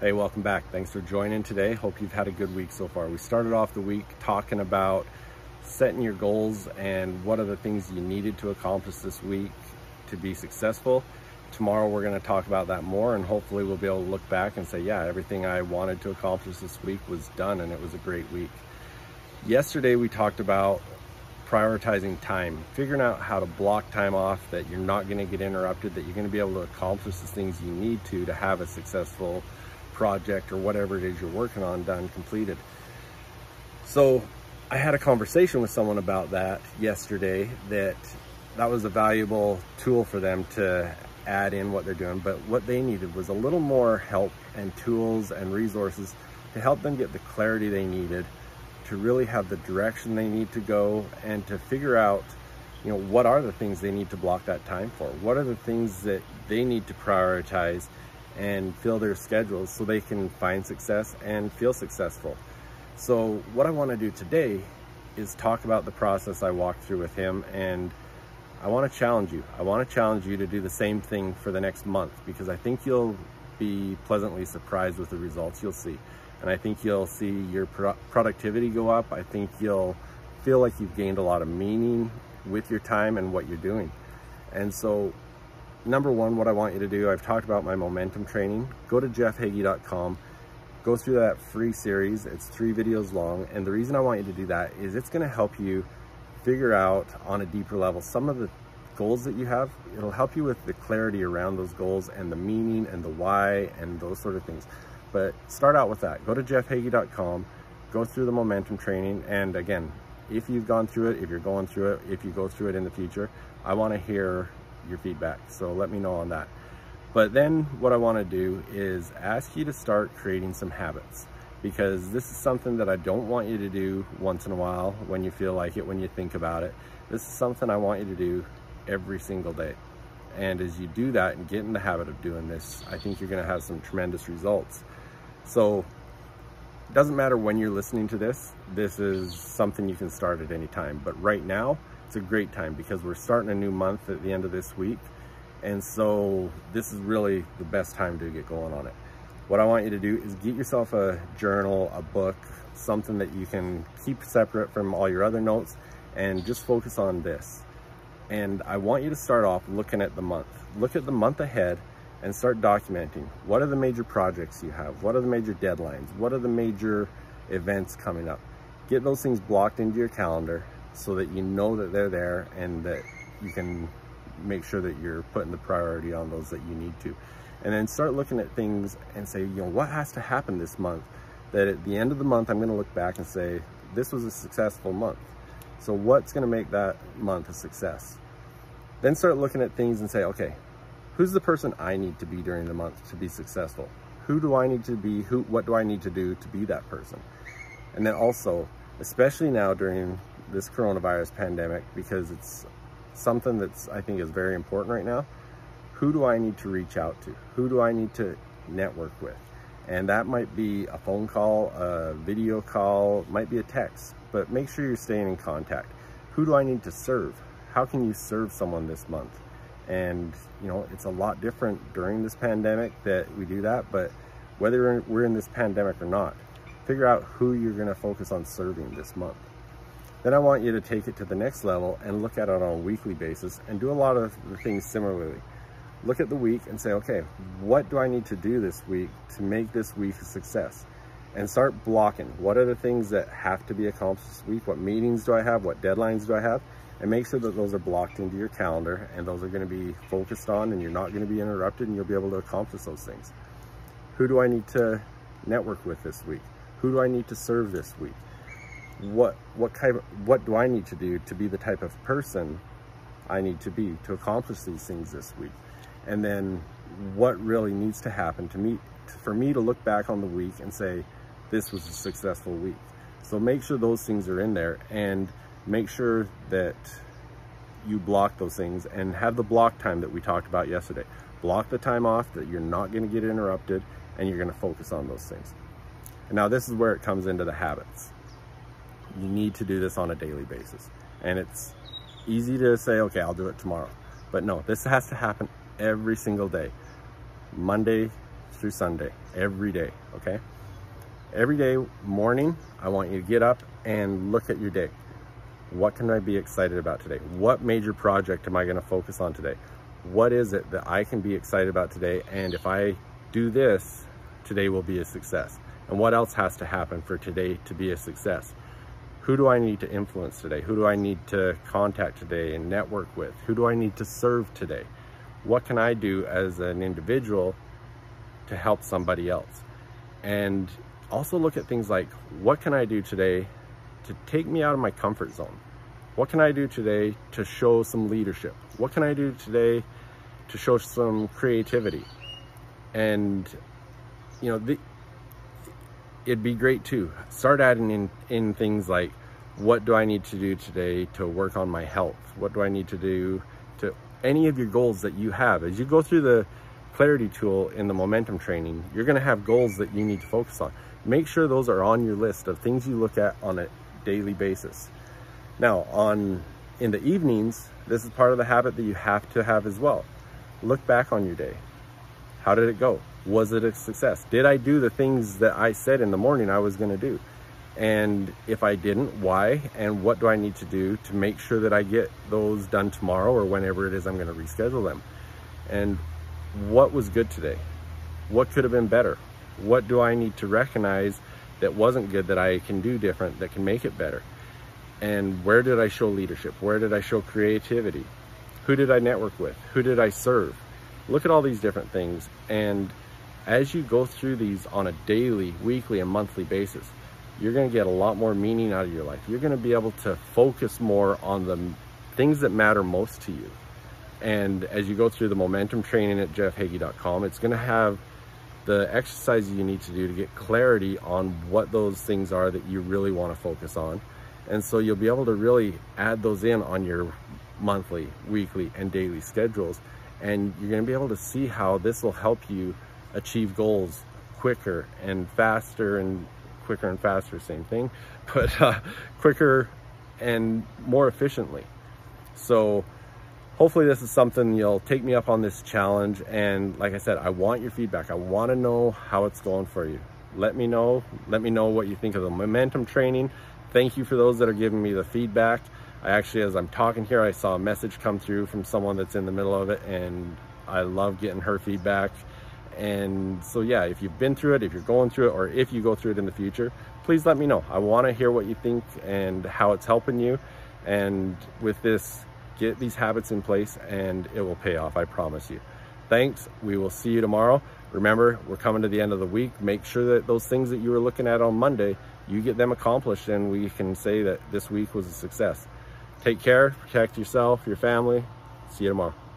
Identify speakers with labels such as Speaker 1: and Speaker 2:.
Speaker 1: Hey, welcome back. Thanks for joining today. Hope you've had a good week so far. We started off the week talking about setting your goals and what are the things you needed to accomplish this week to be successful. Tomorrow we're going to talk about that more and hopefully we'll be able to look back and say, yeah, everything I wanted to accomplish this week was done and it was a great week. Yesterday we talked about prioritizing time, figuring out how to block time off that you're not going to get interrupted, that you're going to be able to accomplish the things you need to to have a successful project or whatever it is you're working on done, completed. So I had a conversation with someone about that yesterday that that was a valuable tool for them to add in what they're doing. But what they needed was a little more help and tools and resources to help them get the clarity they needed to really have the direction they need to go and to figure out you know what are the things they need to block that time for what are the things that they need to prioritize and fill their schedules so they can find success and feel successful. So what I want to do today is talk about the process I walked through with him and I want to challenge you. I want to challenge you to do the same thing for the next month because I think you'll be pleasantly surprised with the results you'll see. And I think you'll see your pro productivity go up. I think you'll feel like you've gained a lot of meaning with your time and what you're doing. And so number one, what I want you to do, I've talked about my momentum training. Go to jeffhagee.com, go through that free series. It's three videos long. And the reason I want you to do that is it's gonna help you figure out on a deeper level some of the goals that you have. It'll help you with the clarity around those goals and the meaning and the why and those sort of things. But start out with that. Go to jeffhagee.com, go through the momentum training. And again, if you've gone through it, if you're going through it, if you go through it in the future, I wanna hear your feedback. So let me know on that. But then what I want to do is ask you to start creating some habits because this is something that I don't want you to do once in a while when you feel like it, when you think about it. This is something I want you to do every single day. And as you do that and get in the habit of doing this, I think you're gonna have some tremendous results. So it doesn't matter when you're listening to this, this is something you can start at any time. But right now, it's a great time because we're starting a new month at the end of this week. And so this is really the best time to get going on it. What I want you to do is get yourself a journal, a book, something that you can keep separate from all your other notes and just focus on this. And I want you to start off looking at the month. Look at the month ahead and start documenting. What are the major projects you have? What are the major deadlines? What are the major events coming up? Get those things blocked into your calendar so that you know that they're there and that you can make sure that you're putting the priority on those that you need to. And then start looking at things and say, you know, what has to happen this month? That at the end of the month, I'm going to look back and say, this was a successful month. So what's going to make that month a success? Then start looking at things and say, okay, who's the person I need to be during the month to be successful? Who do I need to be? Who, what do I need to do to be that person? And then also, especially now during this coronavirus pandemic because it's something that's I think is very important right now. Who do I need to reach out to? Who do I need to network with? And that might be a phone call, a video call, might be a text, but make sure you're staying in contact. Who do I need to serve? How can you serve someone this month? And, you know, it's a lot different during this pandemic that we do that, but whether we're in this pandemic or not, figure out who you're to focus on serving this month. Then I want you to take it to the next level and look at it on a weekly basis and do a lot of the things similarly. Look at the week and say, okay, what do I need to do this week to make this week a success? And start blocking. What are the things that have to be accomplished this week? What meetings do I have? What deadlines do I have? And make sure that those are blocked into your calendar and those are going to be focused on and you're not going to be interrupted and you'll be able to accomplish those things. Who do I need to network with this week? Who do I need to serve this week? What what kind what do I need to do to be the type of person I need to be to accomplish these things this week? And then what really needs to happen to me for me to look back on the week and say this was a successful week. So make sure those things are in there and make sure that you block those things and have the block time that we talked about yesterday. Block the time off that you're not going to get interrupted and you're going to focus on those things. And now this is where it comes into the habits you need to do this on a daily basis. And it's easy to say, okay, I'll do it tomorrow. But no, this has to happen every single day. Monday through Sunday, every day, okay? Every day morning, I want you to get up and look at your day. What can I be excited about today? What major project am I gonna focus on today? What is it that I can be excited about today? And if I do this, today will be a success. And what else has to happen for today to be a success? Who do I need to influence today? Who do I need to contact today and network with? Who do I need to serve today? What can I do as an individual to help somebody else? And also look at things like, what can I do today to take me out of my comfort zone? What can I do today to show some leadership? What can I do today to show some creativity? And, you know, the, it'd be great too. Start adding in, in things like, what do I need to do today to work on my health? What do I need to do to any of your goals that you have? As you go through the clarity tool in the momentum training, you're gonna have goals that you need to focus on. Make sure those are on your list of things you look at on a daily basis. Now, on in the evenings, this is part of the habit that you have to have as well. Look back on your day. How did it go? Was it a success? Did I do the things that I said in the morning I was going to do? And if I didn't, why? And what do I need to do to make sure that I get those done tomorrow or whenever it is I'm going to reschedule them? And what was good today? What could have been better? What do I need to recognize that wasn't good that I can do different that can make it better? And where did I show leadership? Where did I show creativity? Who did I network with? Who did I serve? Look at all these different things. And as you go through these on a daily, weekly, and monthly basis, you're going to get a lot more meaning out of your life. You're going to be able to focus more on the things that matter most to you. And as you go through the momentum training at jeffhagee.com, it's going to have the exercises you need to do to get clarity on what those things are that you really want to focus on. And so you'll be able to really add those in on your monthly, weekly, and daily schedules. And you're going to be able to see how this will help you achieve goals quicker and faster and quicker and faster, same thing, but uh, quicker and more efficiently. So hopefully this is something you'll take me up on this challenge. And like I said, I want your feedback. I want to know how it's going for you. Let me know. Let me know what you think of the momentum training. Thank you for those that are giving me the feedback. I actually, as I'm talking here, I saw a message come through from someone that's in the middle of it and I love getting her feedback. And so, yeah, if you've been through it, if you're going through it, or if you go through it in the future, please let me know. I want to hear what you think and how it's helping you. And with this, get these habits in place and it will pay off, I promise you. Thanks. We will see you tomorrow. Remember, we're coming to the end of the week. Make sure that those things that you were looking at on Monday, you get them accomplished and we can say that this week was a success. Take care, protect yourself, your family. See you tomorrow.